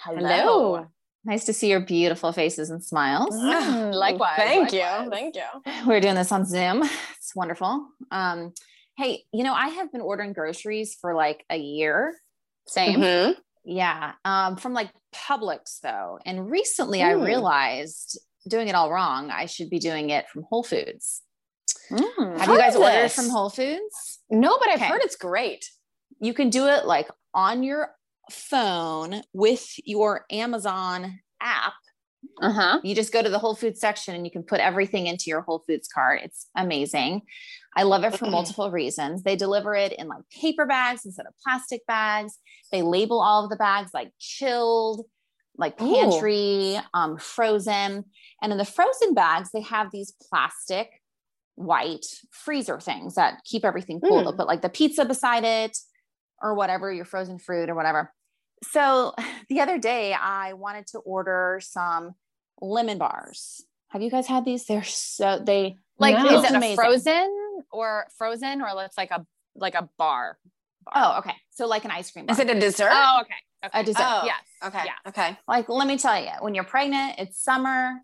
Hello. hello. Nice to see your beautiful faces and smiles. Mm, likewise. Thank likewise. you. Thank you. We're doing this on Zoom. It's wonderful. Um, hey, you know, I have been ordering groceries for like a year. Same. Mm-hmm. Yeah. Um, from like Publix though. And recently I realized doing it all wrong. I should be doing it from Whole Foods. Mm, have you guys ordered from Whole Foods? No, but I've okay. heard it's great. You can do it like on your phone with your Amazon app. Uh-huh. You just go to the Whole Foods section and you can put everything into your Whole Foods cart. It's amazing. I love it for multiple reasons. They deliver it in like paper bags instead of plastic bags. They label all of the bags like chilled, like pantry, um, frozen. And in the frozen bags, they have these plastic white freezer things that keep everything cool. Mm. They'll put like the pizza beside it or whatever, your frozen fruit or whatever. So the other day I wanted to order some lemon bars. Have you guys had these? They're so they like no. is it amazing. a frozen or frozen or it's like a like a bar, bar? Oh, okay. So like an ice cream bar. Is it a dessert? Oh, okay. okay. A dessert. Oh, yes. Okay. Yeah. Okay. Like let me tell you, when you're pregnant, it's summer.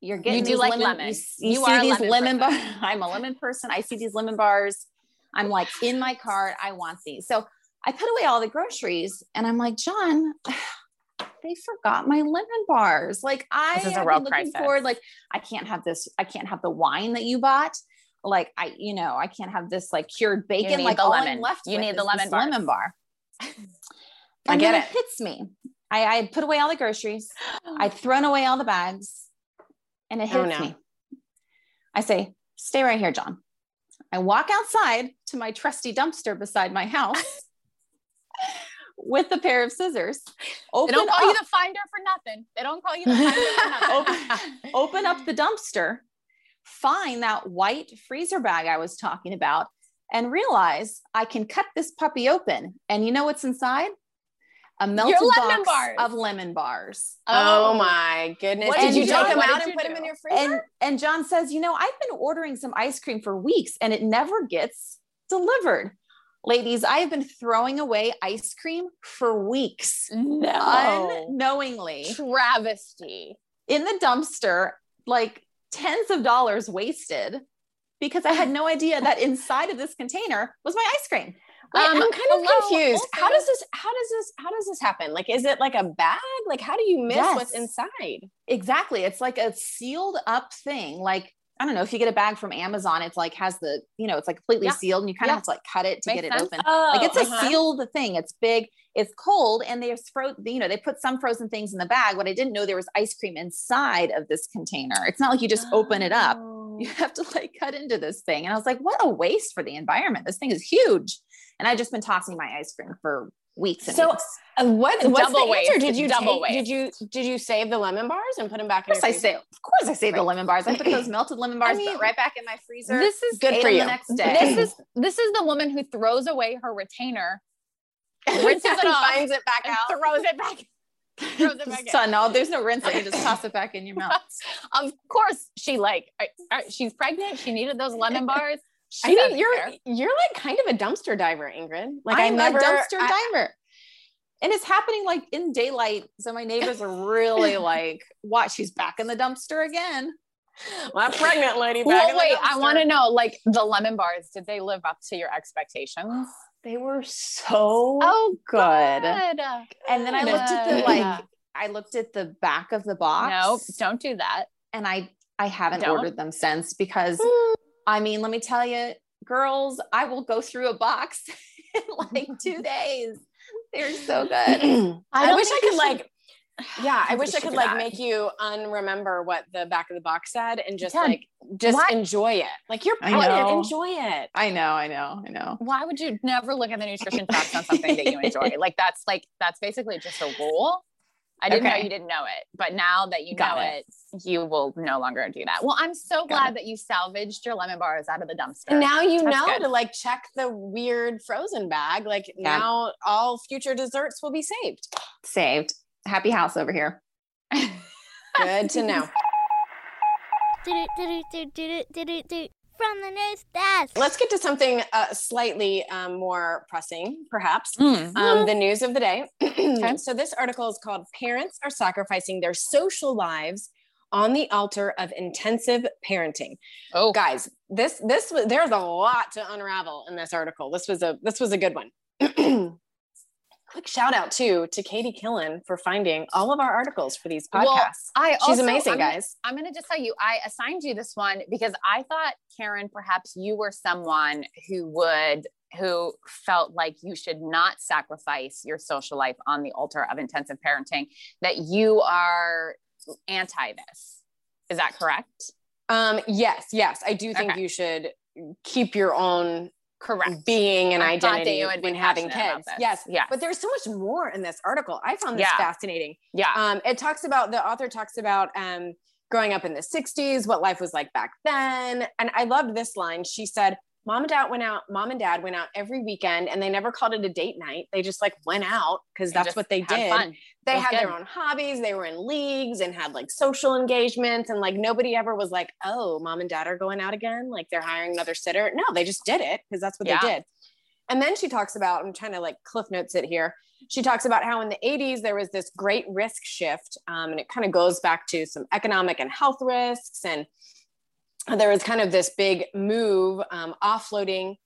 You're getting you do like lemon. lemon. You, you, you see these lemon, lemon bars. I'm a lemon person. I see these lemon bars. I'm like in my cart. I want these. So I put away all the groceries and I'm like, John, they forgot my lemon bars. Like I this is have a real been looking crisis. forward, like I can't have this, I can't have the wine that you bought. Like I, you know, I can't have this like cured bacon. like all lemon. I'm left you need the lemon bar. lemon bar. I get it. it. hits me. I, I put away all the groceries. I'd thrown away all the bags and it oh, hits oh, no. me. I say, stay right here, John. I walk outside to my trusty dumpster beside my house with a pair of scissors. Open they don't call up, you the finder for nothing. They don't call you the finder for nothing. open, open up the dumpster, find that white freezer bag I was talking about, and realize I can cut this puppy open. And you know what's inside? A melted box bars. of lemon bars. Oh, oh my goodness! What did you take them out and put do? them in your freezer? And and John says, you know, I've been ordering some ice cream for weeks, and it never gets delivered. Ladies, I have been throwing away ice cream for weeks. No. Unknowingly. Travesty. In the dumpster, like tens of dollars wasted because I had no idea that inside of this container was my ice cream. Wait, um, I'm kind of hello, confused. Also, how does this how does this how does this happen? Like is it like a bag? Like how do you miss yes, what's inside? Exactly. It's like a sealed up thing. Like I don't know if you get a bag from Amazon, it's like has the, you know, it's like completely yeah. sealed and you kind of have to like cut it to Makes get sense. it open. Oh, like it's uh-huh. a sealed thing. It's big, it's cold, and they have fro- you know, they put some frozen things in the bag. But I didn't know there was ice cream inside of this container. It's not like you just oh. open it up. You oh. have to like cut into this thing. And I was like, what a waste for the environment. This thing is huge. And I just been tossing my ice cream for weeks and so, weeks. Uh, what what's double the answer? Did you double take, Did you did you save the lemon bars and put them back? Of course, I save. Of course, I saved right. the lemon bars. I put those melted lemon bars I mean, right back in my freezer. This is good for you. The next day. This is this is the woman who throws away her retainer, rinses it off, finds it back out, throws it back. Throws it back so no, there's no rinse. You just toss it back in your mouth. of course, she like she's pregnant. She needed those lemon bars. She I mean, you're care. you're like kind of a dumpster diver, Ingrid. Like I'm never a dumpster I, diver and it's happening like in daylight. So my neighbors are really like, "Watch, she's back in the dumpster again." Well, pregnant lady. well, wait, I want to know, like the lemon bars, did they live up to your expectations? They were so oh good. good. And then I looked at the like I looked at the back of the box. No, don't do that. And I I haven't Don't. ordered them since because hmm. I mean, let me tell you, girls, I will go through a box in like two days. They're so good. I, don't wish I think we could like yeah, I think wish I could like that. make you unremember what the back of the box said and just Yeah. like just Why- enjoy it. Like you're I pregnant, know. enjoy it. I know, I know, I know. Why would you never look at the nutrition facts on something that you enjoy? Like that's like that's basically just a rule. I didn't know you didn't know it, but now that you Got know it. it. you will no longer do that. Well, I'm so Got glad it. that you salvaged your lemon bars out of the dumpster. And now you That's know good. to like check the weird frozen bag. Like Yeah. now all future desserts will be saved. Saved. Happy house over here. Good to know. From the news desk. Let's get to something uh, slightly um, more pressing, perhaps. Mm. Um, the news of the day. So, this article is called Parents Are Sacrificing Their Social Lives on the Altar of Intensive Parenting. Oh, Guys, this, this was, there's a lot to unravel in this article. This was a, this was a good one. Quick shout out too to Katie Killen for finding all of our articles for these podcasts. Well, I She's amazing, I'm guys. I'm going to just tell you, I assigned you this one because I thought, Karen, perhaps you were someone who would, who felt like you should not sacrifice your social life on the altar of intensive parenting, that you are anti this. Is that correct? Um, yes, yes, I do think Okay. you should keep your own Correct. being an I identity be when having kids. Yes, yeah. But there's so much more in this article. I found this Yeah. fascinating. Yeah. Um, it talks about the author talks about um, growing up in the 60s, what life was like back then. And I loved this line. She said, Mom and dad went out, mom and dad went out every weekend and they never called it a date night. They just like went out because that's what they did. fun. They had their own hobbies. They were in leagues and had like social engagements. And like nobody ever was like, oh, mom and dad are going out again. Like they're hiring another sitter. No, they just did it because that's what Yeah. they did. And then she talks about, I'm trying to like cliff notes it here. She talks about how in the 80s there was this great risk shift. Um, and it kind of goes back to some economic and health risks. And there was kind of this big move um, offloading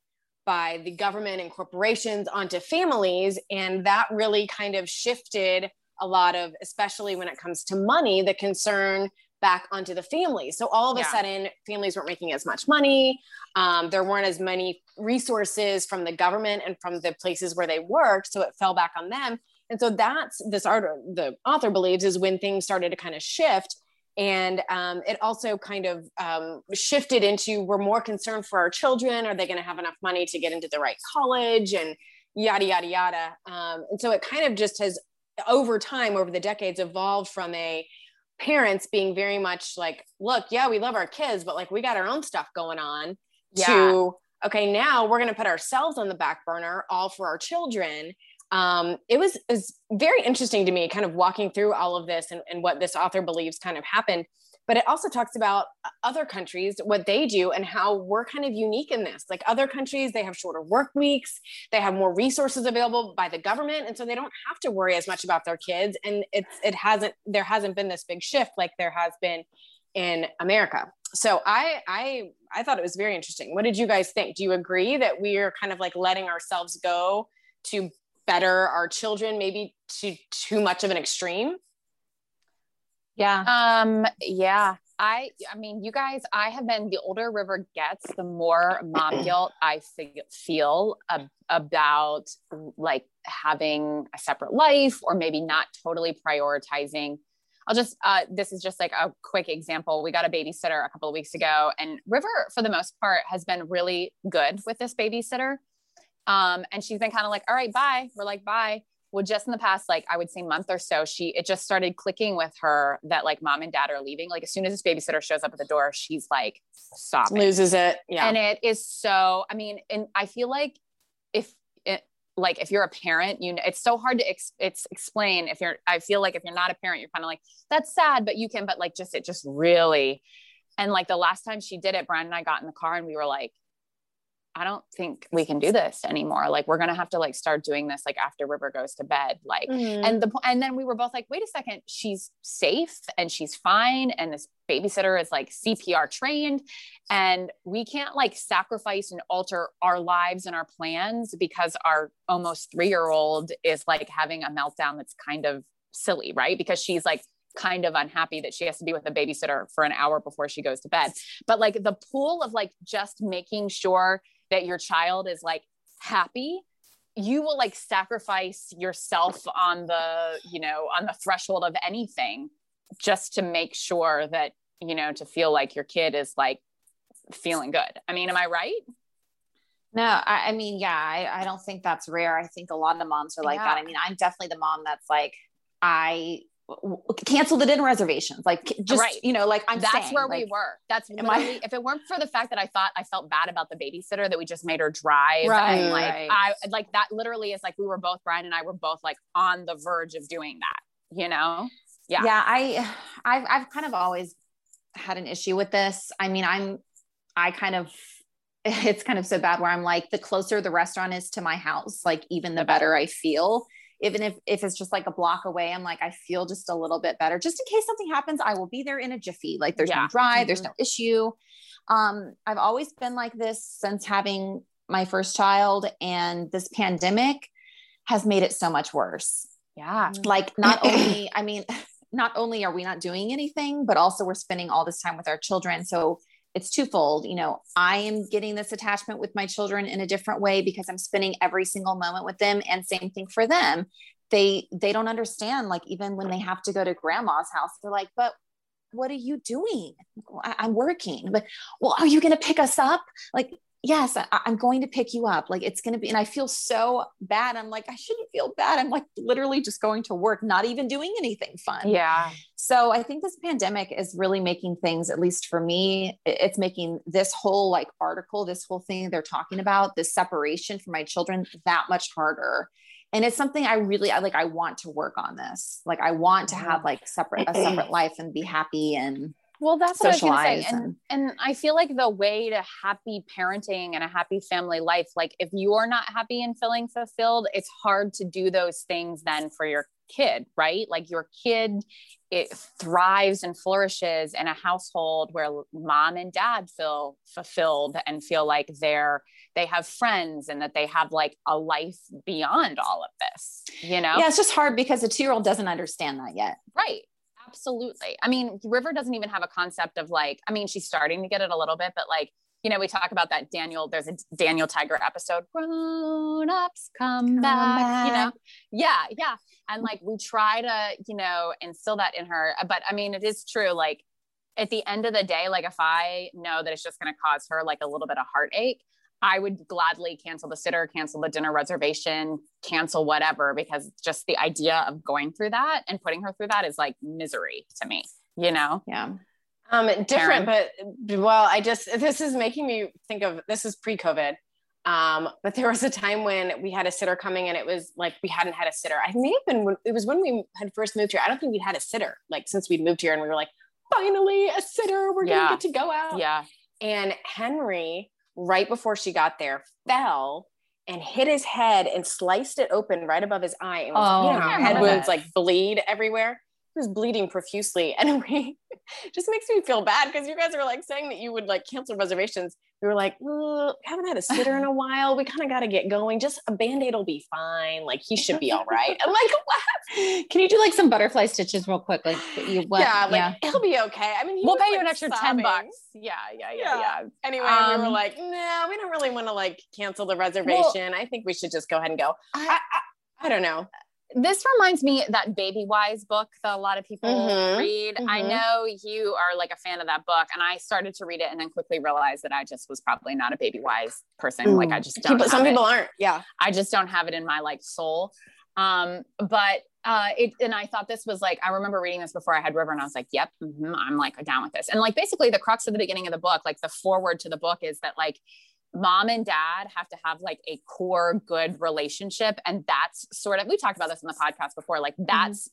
by the government and corporations onto families. And that really kind of shifted a lot of, especially when it comes to money, the concern back onto the families. So all of a Yeah. sudden, families weren't making as much money. Um, there weren't as many resources from the government and from the places where they worked. So it fell back on them. And so that's this art, the author believes, is when things started to kind of shift. And um, it also kind of um, shifted into we're more concerned for our children. Are they going to have enough money to get into the right college and yada, yada, yada. Um, and so it kind of just has, over time, over the decades, evolved from a parents being very much like, look, yeah, we love our kids, but like we got our own stuff going on Yeah. to, okay, now we're going to put ourselves on the back burner all for our children. Um, it was, it was very interesting to me kind of walking through all of this and, and what this author believes kind of happened. But it also talks about other countries, what they do, and how we're kind of unique in this. Like other countries, they have shorter work weeks, they have more resources available by the government, and so they don't have to worry as much about their kids. And it's it hasn't there hasn't been this big shift like there has been in America. So I I I thought it was very interesting. What did you guys think? Do you agree that we are kind of like letting ourselves go to better our children, maybe to too much of an extreme? Yeah. Um, yeah. I I mean, you guys, I have been the older River gets, the more mom guilt I feel ab- about like having a separate life or maybe not totally prioritizing. I'll just uh this is just like a quick example. We got a babysitter a couple of weeks ago and River for the most part has been really good with this babysitter. Um and she's been kind of like, "All right, bye." We're like, "Bye." well just in the past like i would say month or so she it just started clicking with her that like mom and dad are leaving like as soon as this babysitter shows up at the door she's like sobbing Loses it. Yeah. and it is so i mean and i feel like if it like if you're a parent you know it's so hard to ex- it's explain if you're i feel like if you're not a parent you're kind of like that's sad but you can but like just it just really and like the last time she did it brian and i got in the car and we were like I don't think we can do this anymore. Like we're gonna have to like start doing this like after River goes to bed. Like Mhm. and the and then we were both like, wait a second, she's safe and she's fine, and this babysitter is like CPR trained, and we can't like sacrifice and alter our lives and our plans because our almost three year old is like having a meltdown that's kind of silly, right? Because she's like kind of unhappy that she has to be with a babysitter for an hour before she goes to bed. But like the pool of like just making sure that your child is like happy you will like sacrifice yourself on the you know on the threshold of anything just to make sure that you know to feel like your kid is like feeling good. I mean am i right? No i, I mean yeah I, I don't think that's rare. I think a lot of the moms are like Yeah. that i mean i'm definitely the mom that's like i cancel the dinner reservations like just Right. you know like i'm that's saying, where we were that's Am I- if it weren't for the fact that i thought i felt bad about the babysitter that we just made her drive Right, and like right. i like that literally is like we were both brian and i were both like on the verge of doing that you know Yeah. yeah i I've, I've kind of always had an issue with this i mean i'm i kind of it's kind of so bad where i'm like the closer the restaurant is to my house like even the better i feel even if if it's just like a block away i'm like i feel just a little bit better. Just in case something happens i will be there in a jiffy. Like there's Yeah. no drive there's Mhm. no issue. Um i've always been like this since having my first child and this pandemic has made it so much worse. Yeah. Like not only i mean not only are we not doing anything but also we're spending all this time with our children. So it's twofold you know i am getting this attachment with my children in a different way because i'm spending every single moment with them and same thing for them. They they don't understand like even when they have to go to grandma's house they're like but what are you doing? I'm working but well are you going to pick us up? Like yes I, i'm going to pick you up. Like it's going to be and i feel so bad. I'm like i shouldn't feel bad. I'm like literally just going to work not even doing anything fun. Yeah. So i think this pandemic is really making things at least for me it's making this whole like article this whole thing they're talking about this separation from my children that much harder. And it's something i really i like i want to work on this. Like i want to have like separate a separate life and be happy and Well, that's what I was going to say. socialize And, and I feel like the way to happy parenting and a happy family life, like if you're not happy and feeling fulfilled, it's hard to do those things then for your kid, right? Like your kid, it thrives and flourishes in a household where mom and dad feel fulfilled and feel like they're, they have friends and that they have like a life beyond all of this, you know? yeah it's just hard because a two-year-old doesn't understand that yet Right. Absolutely. I mean, River doesn't even have a concept of like, I mean, she's starting to get it a little bit, but like, you know, we talk about that Daniel, there's a Daniel Tiger episode, grown ups come, Come back, you know? back. Yeah. Yeah. And like, we try to, you know, instill that in her. But I mean, it is true. Like, at the end of the day, like, if I know that it's just going to cause her like a little bit of heartache, I would gladly cancel the sitter, cancel the dinner reservation, cancel whatever, because just the idea of going through that and putting her through that is like misery to me, you know? yeah Um, different, Karen? but well, I just this is making me think of this is pre-COVID. Um, but there was a time when we had a sitter coming and it was like we hadn't had a sitter. I may have been when it was when we had first moved here. I don't think we'd had a sitter like since we'd moved here and we were like, finally a sitter, we're Yeah. gonna get to go out. Yeah. And Henry, right before she got there, fell and hit his head and sliced it open right above his eye. And was, Oh, you know, oh, head wounds that. like bleed everywhere. He was bleeding profusely. And we just makes me feel bad because you guys are like saying that you would like cancel reservations. We were like, "Mm, haven't had a sitter in a while. We kind of got to get going. Just a band-aid will be fine. Like he should be all right. I'm like, what? can you do like some butterfly stitches real quick like you what yeah, like he'll be okay. I mean, We'll was, pay you an extra 10 bucks. Yeah. Yeah. Yeah. Yeah. Yeah. Anyway, we were Um, like, no, we don't really want to like cancel the reservation. I think we should just go ahead and go. I, I, I don't know. This reminds me that baby wise book that a lot of people Mhm, read i mhm. know you are like a fan of that book and i started to read it and then quickly realized that i just was probably not a baby wise person like i just don't People, some it. people aren't. Yeah. i just don't have it in my like soul um but uh it and i thought this was like i remember reading this before i had river and i was like yep mhm, i'm like down with this and like basically the crux of the beginning of the book like the forward to the book is that like mom and dad have to have like a core good relationship. And that's sort of we talked about this in the podcast before like that's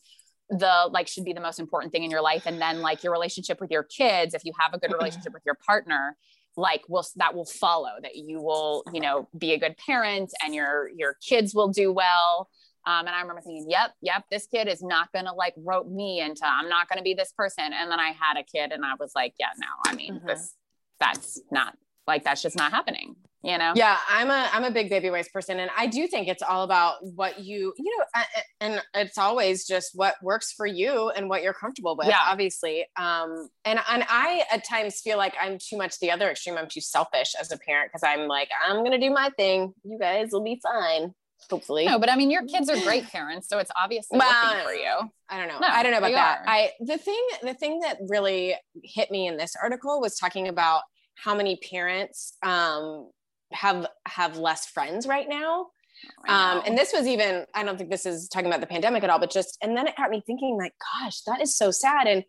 the like should be the most important thing in your life. And then like your relationship with your kids if you have a good relationship with your partner like will that will follow that you will you know be a good parent and your your kids will do well. Um, and I remember thinking, yep, yep, this kid is not going to like rope me into, I'm not going to be this person. And then I had a kid and I was like, yeah, no, I mean, Mhm. this, that's not like, that's just not happening, you know? Yeah, I'm a I'm a big baby wise person, and I do think it's all about what you you know, and it's always just what works for you and what you're comfortable with. Yeah. obviously. Um, and and I at times feel like I'm too much the other extreme. I'm too selfish as a parent because I'm like I'm gonna do my thing. You guys will be fine, hopefully. No, but I mean, your kids are great parents, so it's obviously Well, working for you. I don't know. No, I don't know about that. are. I the thing the thing that really hit me in this article was talking about how many parents um, have have less friends right now. Um, and this was even I don't think this is talking about the pandemic at all, but just and then it got me thinking like, gosh, that is so sad. And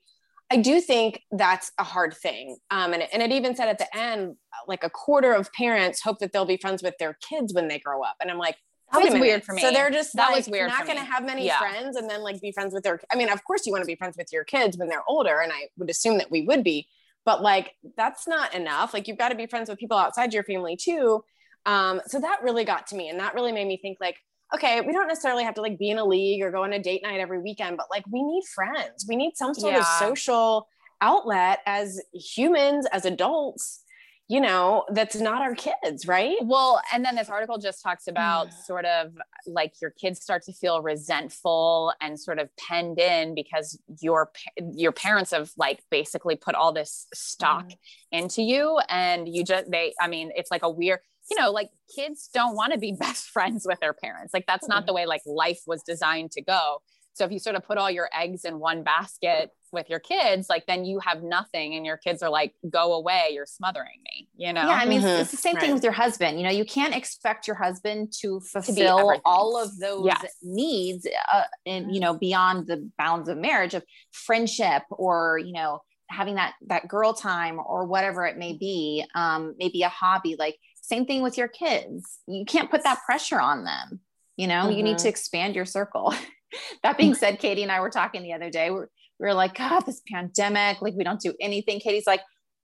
I do think that's a hard thing. Um, and, it- and it even said at the end, like a quarter of parents hope that they'll be friends with their kids when they grow up. And I'm like, That was weird for me. So they're just That like was weird not going to have many Yeah. friends and then like be friends with their. I mean, of course you want to be friends with your kids when they're older, and I would assume that we would be, but like that's not enough. Like you've got to be friends with people outside your family too. Um, so that really got to me, and that really made me think like, okay, we don't necessarily have to like be in a league or go on a date night every weekend, but like we need friends. We need some sort of social outlet as humans, as adults. You know, that's not our kids, right? Well, and then this article just talks about mm. sort of like your kids start to feel resentful and sort of penned in because your your parents have like basically put all this stock mm. into you and you just they I mean it's like a weird you know like kids don't want to be best friends with their parents. Like that's not the way like life was designed to go so if you sort of put all your eggs in one basket with your kids like then you have nothing and your kids are like go away you're smothering me you know Yeah, I mean, Mhm. it's, it's the same thing with your husband. You know, you can't expect your husband to fulfill everything. all of those Yes. needs, uh, and you know, beyond the bounds of marriage, of friendship, or you know, having that that girl time, or whatever it may be. Um, maybe a hobby. Like same thing with your kids. You can't put that pressure on them. You know, you need Mhm. to expand your circle. that being said, Katie and I were talking the other day. We're, we were like, God, this pandemic, like we don't do anything. Katie's like,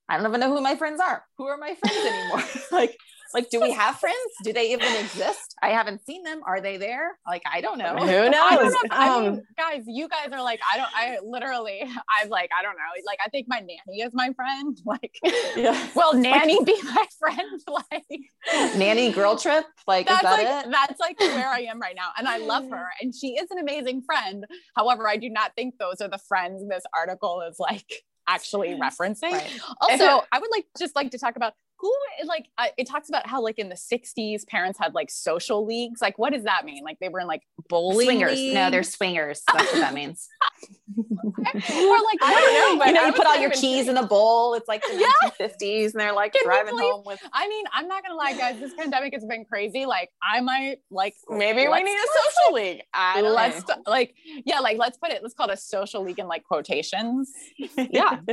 I don't even know who my friends are. Who are my friends anymore? like, like, do we have friends? Do they even exist? I haven't seen them. Are they there? Like, I don't know. Who I knows? know. I Um, mean, guys, you guys are like, I don't, I literally, I'm like, I don't know. Like, I think my nanny is my friend. Like, Yeah. will nanny be my friend? Like, Nanny girl trip. Like, that's is that like, it? that's like where I am right now. And I love her. And she is an amazing friend. However, I do not think those are the friends this article is like actually referencing. Right. Also, I would like just like to talk about who like uh, it talks about how like in the 60s parents had like social leagues. Like what does that mean? Like they were in like bowling Swingers. No, they're swingers. That's what that means. or like I don't know, but you know, I you put all your keys in a bowl. It's like the Yeah. 1950s, and they're like Can driving home with. I mean, I'm not gonna lie, guys. This pandemic has been crazy. Like, I might like Maybe we need a social league. I don't let's know. like yeah, like let's put it. Let's call it a social league in like quotations. Yeah,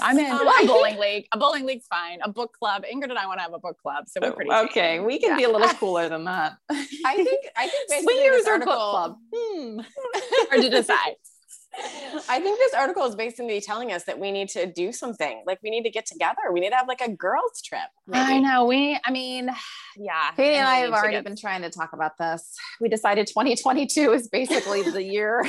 I'm in Um, a I bowling league. A bowling league's fine. A book club. Ingrid and I want to have a book club, so we're pretty okay, we can be a little cooler than that. I think I think basically Swingers this or article, book club? Hmm. hard to decide. I think this article is basically telling us that we need to do something. Like we need to get together. We need to have like a girls trip. I know. We. I mean, yeah. Katie and we I have already get- been trying to talk about this. We decided 2022 is basically the year.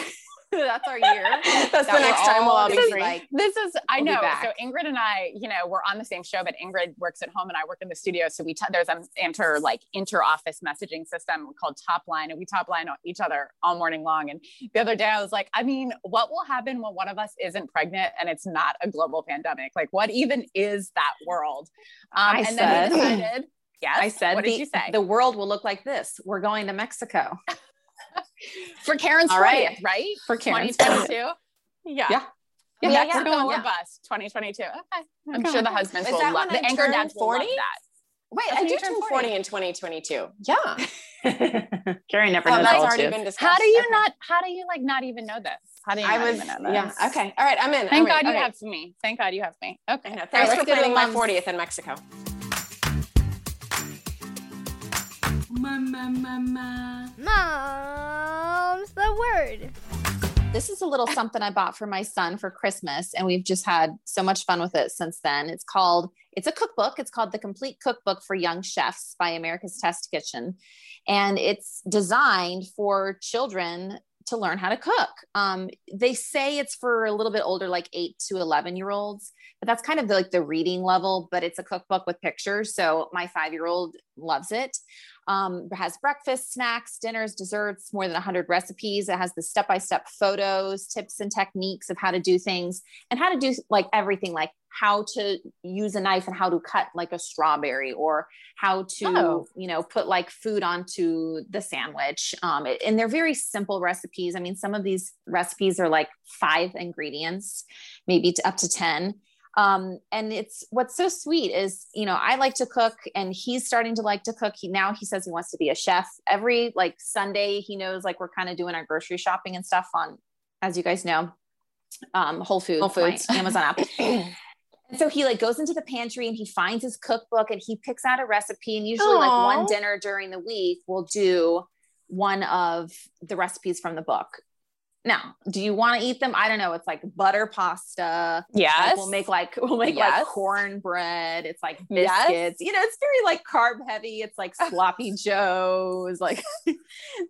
That's our year. That's the next time we'll all be This is- free. Like, This is, I We'll be know. So Ingrid and I, you know, we're on the same show, but Ingrid works at home and I work in the studio. So we, t- there's an inter, like inter office messaging system called Top Line and we top line each other all morning long. And the other day I was like, I mean, what will happen when one of us isn't pregnant and it's not a global pandemic? Like what even is that world? Um, I and then we said- decided, yes. I said, what did you say? the world will look like this. We're going to Mexico For Karen's All right. 40th, right? for Karen's 2022. Yeah. Yeah. Yeah, Yeah, Mexico yeah. on Yeah. the bus, 2022. Okay. I'm Okay. sure the husbands Is will that love the anchor turn dads will love 40? that. Wait, That's I do you turn turn 40. 40 in 2022. Yeah. Karen never Oh, knows that's how already been discussed. How do you Okay. not? How do you like not even know this? How do you I not was, even know yeah. Okay. All right. I'm in. Thank I'm God in. you Okay. have me. Thank God you have me. Okay. I know. All Thanks right, for let's do the planning my 40th in Mexico. Mom's the word. This is a little something I bought for my son for Christmas, and we've just had so much fun with it since then. It's called, it's a cookbook. It's called The Complete Cookbook for Young Chefs by America's Test Kitchen. And it's designed for children to learn how to cook. Um, they say it's for a little bit older, like eight to 11 year olds, but that's kind of the, like the reading level, but it's a cookbook with pictures. So my five year old loves it. Um, has breakfast, snacks, dinners, desserts, more than 100 recipes. It has the step by step photos, tips, and techniques of how to do things and how to do like everything, like how to use a knife and how to cut like a strawberry or how to oh. you know put like food onto the sandwich um, it, and they're very simple recipes i mean some of these recipes are like five ingredients maybe to up to 10 um, and it's what's so sweet is you know i like to cook and he's starting to like to cook he now he says he wants to be a chef every like sunday he knows like we're kind of doing our grocery shopping and stuff on as you guys know um, whole foods, whole foods. amazon app And so he like goes into the pantry and he finds his cookbook and he picks out a recipe. And usually, Aww. like one dinner during the week, we'll do one of the recipes from the book. Now, do you want to eat them? I don't know. It's like butter pasta. Yes. Like we'll make like we'll make yes. like cornbread. It's like biscuits. Yes. You know, it's very like carb heavy. It's like sloppy joes, like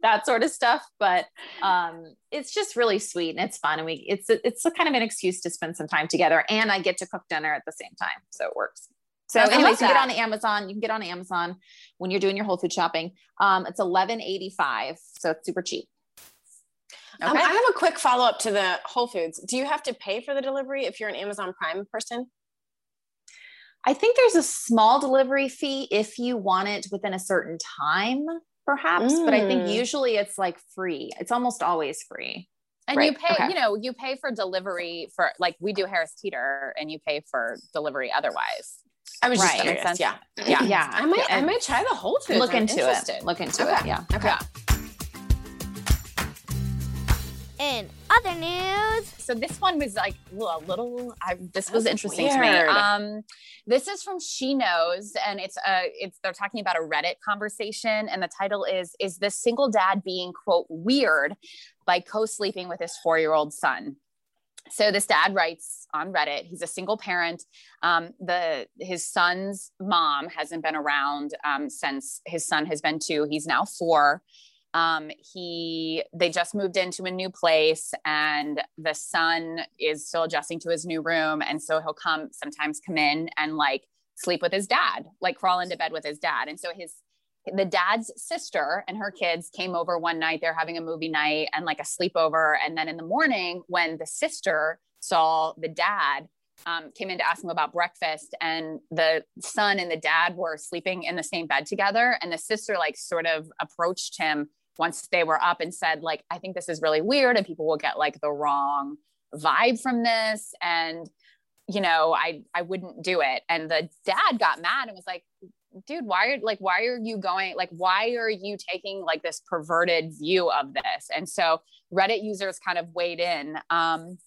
that sort of stuff. But um, it's just really sweet and it's fun. And we it's it's a kind of an excuse to spend some time together. And I get to cook dinner at the same time. So it works. So, anyways, you get on Amazon. You can get on Amazon when you're doing your Whole Food shopping. Um, it's eleven eighty five, so it's super cheap. Um, okay. Um, I have a quick follow up to the Whole Foods. Do you have to pay for the delivery if you're an Amazon Prime person? I think there's a small delivery fee if you want it within a certain time, perhaps. Mm. But I think mm. usually it's like free. It's almost always free. And right. you pay, okay. you know, you pay for delivery for like we do Harris Teeter, and you pay for delivery otherwise. I was right. just curious. Yeah. Yeah. Yeah. I might, I might try the Whole Foods. Look into it. Look into okay. it. Yeah. Okay. Yeah. In other news, so this one was like a little. I, this was interesting weird. to me. Um, this is from She Knows, and it's a. It's they're talking about a Reddit conversation, and the title is "Is this single dad being quote weird by co-sleeping with his four-year-old son?" So this dad writes on Reddit. He's a single parent. Um, the his son's mom hasn't been around um, since his son has been two. He's now four um, he they just moved into a new place and the son is still adjusting to his new room. And so he'll come sometimes come in and like sleep with his dad like crawl into bed with his dad. And so his the dad's sister and her kids came over one night. They're having a movie night and like a sleepover. And then in the morning when the sister saw the dad um, came in to ask him about breakfast and the son and the dad were sleeping in the same bed together. And the sister like sort of approached him once they were up and said like i think this is really weird and people will get like the wrong vibe from this and you know i i wouldn't do it. And the dad got mad and was like dude why are like why are you going like why are you taking like this perverted view of this? And so reddit users kind of weighed in um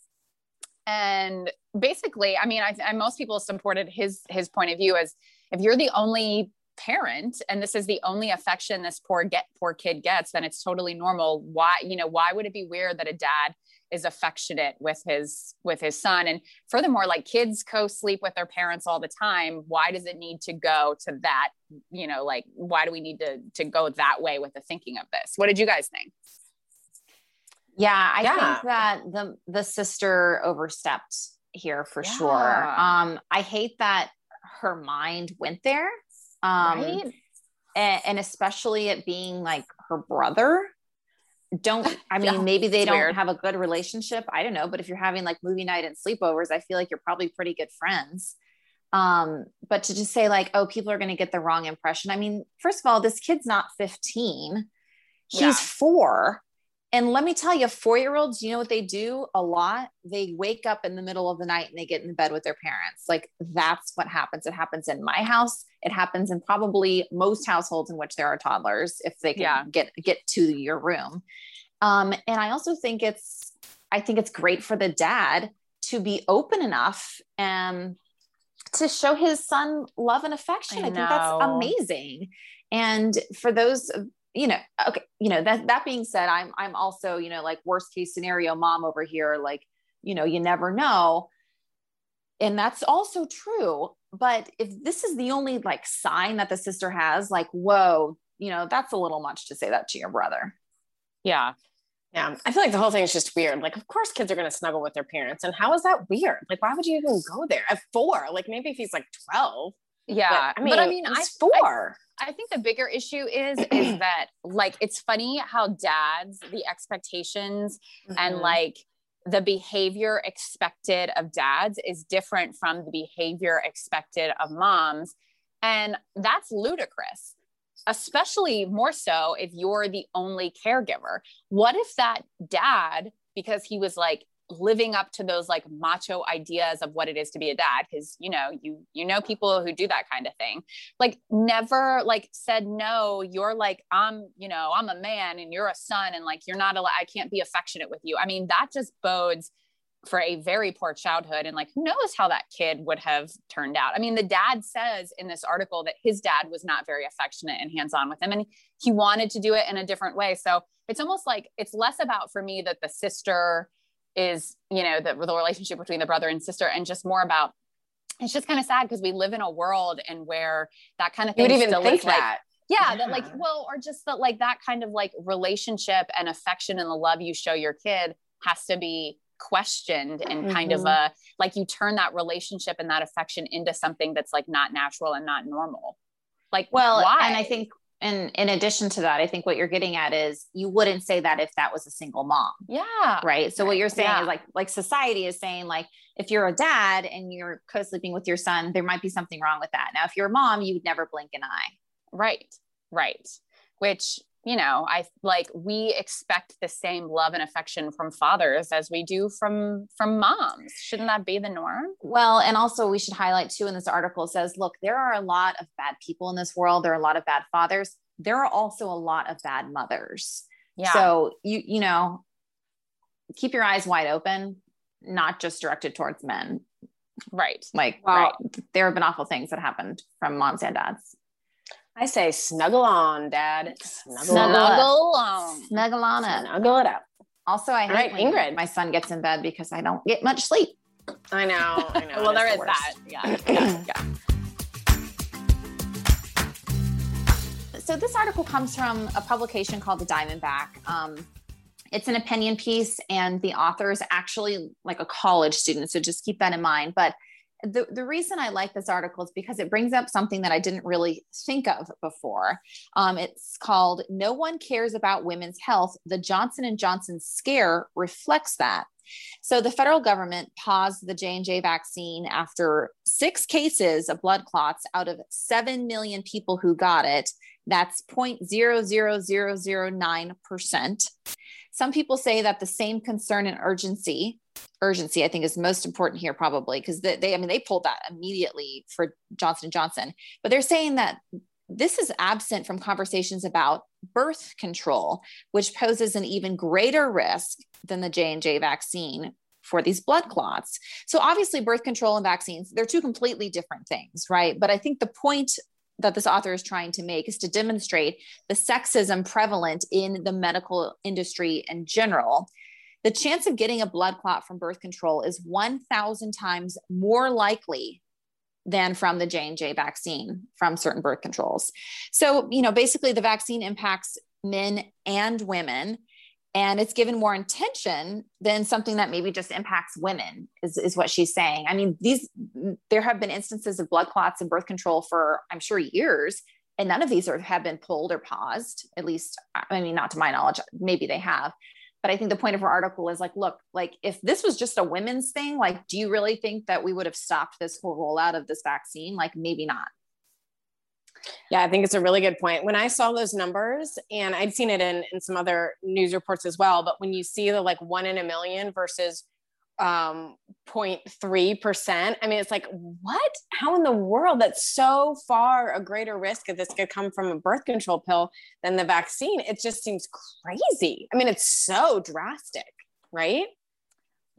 and basically i mean I, I most people supported his his point of view as if you're the only parent and this is the only affection this poor get poor kid gets then it's totally normal. Why you know why would it be weird that a dad is affectionate with his with his son? And furthermore like kids co-sleep with their parents all the time. Why does it need to go to that you know like why do we need to to go that way with the thinking of this? What did you guys think? Yeah i yeah. think that the the sister overstepped here for yeah. sure um i hate that her mind went there um, right? and, and especially it being like her brother don't i mean yeah, maybe they don't weird. have a good relationship i don't know but if you're having like movie night and sleepovers i feel like you're probably pretty good friends um but to just say like oh people are going to get the wrong impression i mean first of all this kid's not 15 he's yeah. 4 and let me tell you, four year olds, you know what they do a lot? They wake up in the middle of the night and they get in bed with their parents. Like that's what happens. It happens in my house. It happens in probably most households in which there are toddlers if they can yeah. get get to your room. Um, and I also think it's I think it's great for the dad to be open enough and to show his son love and affection. I, I think that's amazing. And for those you know, okay, you know, that that being said, I'm I'm also, you know, like worst case scenario mom over here, like, you know, you never know. And that's also true. But if this is the only like sign that the sister has, like, whoa, you know, that's a little much to say that to your brother. Yeah. Yeah, I feel like the whole thing is just weird. Like, of course, kids are going to snuggle with their parents, and how is that weird? Like, why would you even go there at four? Like, maybe if he's like twelve. Yeah, but, I mean, but I mean, I four. I, think the bigger issue is is that like it's funny how dads the expectations mm-hmm. and like the behavior expected of dads is different from the behavior expected of moms, and that's ludicrous especially more so if you're the only caregiver. What if that dad, because he was like living up to those like macho ideas of what it is to be a dad because you know you you know people who do that kind of thing. Like never like said no you're like i'm you know i'm a man and you're a son and like you're not a i can't be affectionate with you. I mean that just bodes for a very poor childhood and like who knows how that kid would have turned out. I mean the dad says in this article that his dad was not very affectionate and hands-on with him and he wanted to do it in a different way. So it's almost like it's less about for me that the sister is you know the, the relationship between the brother and sister and just more about it's just kind of sad because we live in a world and where that kind of thing you would even think like, that yeah, yeah, that like well or just that like that kind of like relationship and affection and the love you show your kid has to be questioned and kind mm-hmm. of a like you turn that relationship and that affection into something that's like not natural and not normal like well why? and i think and in addition to that i think what you're getting at is you wouldn't say that if that was a single mom yeah. right? So what you're saying yeah. is like like society is saying like if you're a dad and you're co-sleeping with your son there might be something wrong with that. Now if you're a mom you would never blink an eye. Right right. Which you know i like we expect the same love and affection from fathers as we do from from moms. Shouldn't that be the norm? Well and also we should highlight too in this article says look there are a lot of bad people in this world. There are a lot of bad fathers. There are also a lot of bad mothers. Yeah. So you you know keep your eyes wide open not just directed towards men. Right. Like right. there have been awful things that happened from moms and dads I say snuggle on, Dad. Snuggle, snuggle on. Snuggle on it. Snuggle it up. Also, I hate right, Ingrid. My son gets in bed because I don't get much sleep. I know. I know. well, there is the that. Yeah. yeah. yeah. So this article comes from a publication called The Diamondback. Um, it's an opinion piece, and the author is actually like a college student. So just keep that in mind. But the, the reason I like this article is because it brings up something that I didn't really think of before. Um, it's called "No One Cares About Women's Health." The Johnson and Johnson scare reflects that. So the federal government paused the J&J vaccine after 6 cases of blood clots out of 7 million people who got it. That's 0.00009%. Some people say that the same concern and urgency urgency i think is most important here probably because they, they i mean they pulled that immediately for johnson & johnson. But they're saying that this is absent from conversations about birth control which poses an even greater risk than the j&j vaccine for these blood clots. So obviously birth control and vaccines they're two completely different things right? But i think the point that this author is trying to make is to demonstrate the sexism prevalent in the medical industry in general the chance of getting a blood clot from birth control is 1000 times more likely than from the J&J vaccine from certain birth controls. So, you know, basically the vaccine impacts men and women and it's given more intention than something that maybe just impacts women is, is what she's saying i mean these there have been instances of blood clots and birth control for i'm sure years and none of these are, have been pulled or paused at least i mean not to my knowledge maybe they have but i think the point of her article is like look like if this was just a women's thing like do you really think that we would have stopped this whole rollout of this vaccine like maybe not yeah, I think it's a really good point. When I saw those numbers, and I'd seen it in, in some other news reports as well, but when you see the like one in a million versus um 0.3%, I mean, it's like, what? How in the world? That's so far a greater risk if this could come from a birth control pill than the vaccine. It just seems crazy. I mean, it's so drastic, right?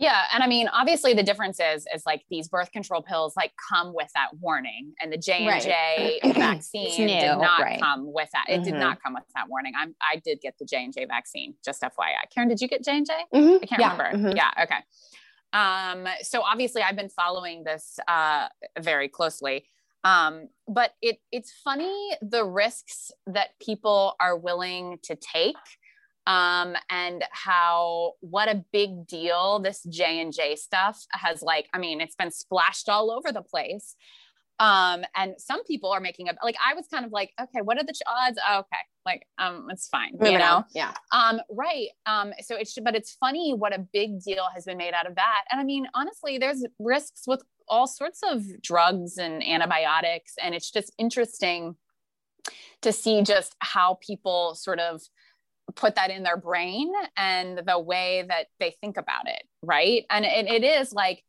Yeah, and I mean, obviously, the difference is is like these birth control pills like come with that warning, and the J and J vaccine did not right. come with that. It mm-hmm. did not come with that warning. I'm I did get the J and J vaccine, just FYI. Karen, did you get J and J? Mm-hmm. I can't yeah. remember. Mm-hmm. Yeah, okay. Um, so obviously, I've been following this uh, very closely. Um, but it it's funny the risks that people are willing to take um, and how what a big deal this J and J stuff has like. I mean, it's been splashed all over the place. Um, and some people are making a like I was kind of like, okay, what are the odds? Oh, okay, like um, it's fine, Moving you know. on. Yeah. Um, right. Um, so it's but it's funny what a big deal has been made out of that. And I mean, honestly, there's risks with all sorts of drugs and antibiotics, and it's just interesting to see just how people sort of put that in their brain and the way that they think about it right and it, it is like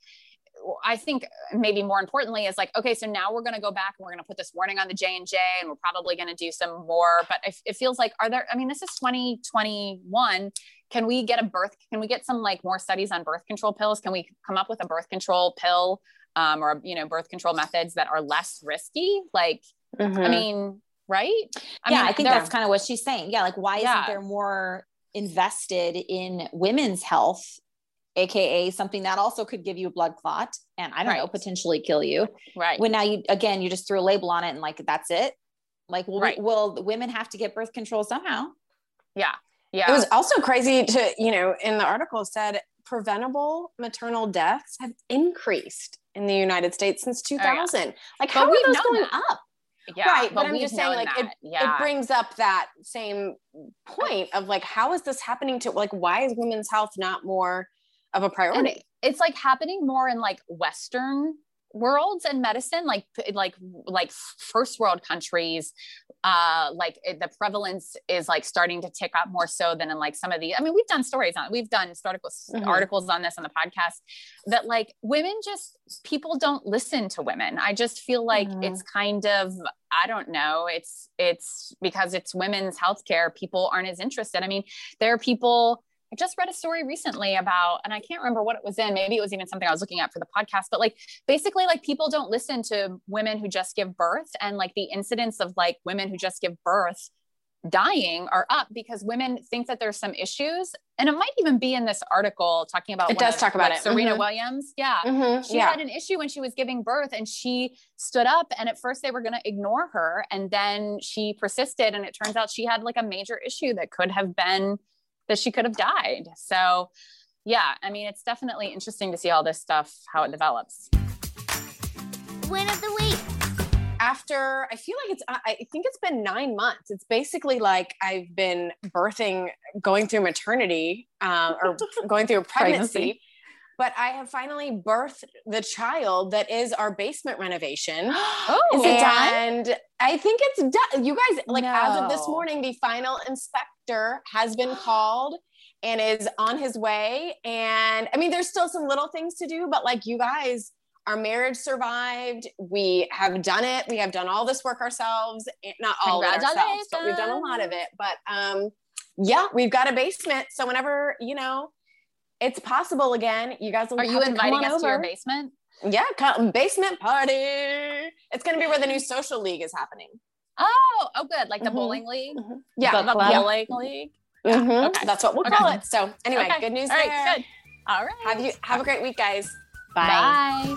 I think maybe more importantly is like, okay, so now we're going to go back and we're going to put this warning on the J and J, and we're probably going to do some more. But it, it, feels like, are there? I mean, this is 2021. Can we get a birth? Can we get some like more studies on birth control pills? Can we come up with a birth control pill, um, or you know, birth control methods that are less risky? Like, Mm-hmm. I mean, right? I yeah, mean, I think that's kind of what she's saying. Yeah, like why Yeah. isn't there more invested in women's health, aka something that also could give you a blood clot and I don't know, potentially kill you. right. When now you again you just threw a label on it and like that's it. Like, well, Right. we, well, the women have to get birth control somehow. yeah, yeah. It was also crazy to, you know, in the article said preventable maternal deaths have increased in the United States since 2000. Like, But how are those going that. up? Yeah, right, but I'm just saying, like, that. yeah. It brings up that same point of like, how is this happening to, like, why is women's health not more of a and priority? it- it's like happening more in like western worlds and medicine like like like first world countries uh like it, the prevalence is like starting to tick up more so than in like some of the i mean we've done stories on we've done articles Mhm. articles on this on the podcast that like women just people don't listen to women i just feel like Mhm. it's kind of i don't know it's it's because it's women's healthcare people aren't as interested i mean there are people I just read a story recently about, and I can't remember what it was in. Maybe it was even something I was looking at for the podcast, but like basically, like people don't listen to women who just give birth, and like the incidence of like women who just give birth dying are up because women think that there's some issues. And it might even be in this article talking about It does of, talk about like, it. Serena Mhm. Williams. Yeah. Mhm, She had an issue when she was giving birth and she stood up and at first they were going to ignore her and then she persisted and it turns out she had like a major issue that could have been that she could have died. So yeah, I mean it's definitely interesting to see all this stuff how it develops. Win of the week. after I feel like it's I I think it's been nine months. It's basically like I've been birthing, going through maternity, um, or going through a pregnancy. Pregnancy. But I have finally birthed the child that is our basement renovation. Oh, Is it done? and I think it's done. You guys, like as of this morning, the final has been called and is on his way. And I mean, there's still some little things to do, but like you guys, our marriage survived. We have done it. We have done all this work ourselves. Eh, Not all of it ourselves, but we've done a lot of it. But um, yeah, we've got a basement. So whenever you know it's possible again, you guys will. Are you have to come inviting us to your basement? Yeah, come, basement party. It's going to be where the new social league is happening. Oh, oh good. Like the Mhm. bowling league? Yeah, Book The club. bowling league. Mhm. Okay. that's what we'll Okay. call it. So anyway, Okay. good news All right, there. good. All right. Have you have a great week, guys. Bye. Bye.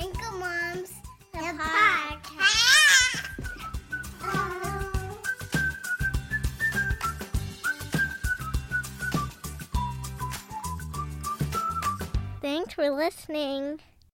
Anchor the podcast. Thanks for listening.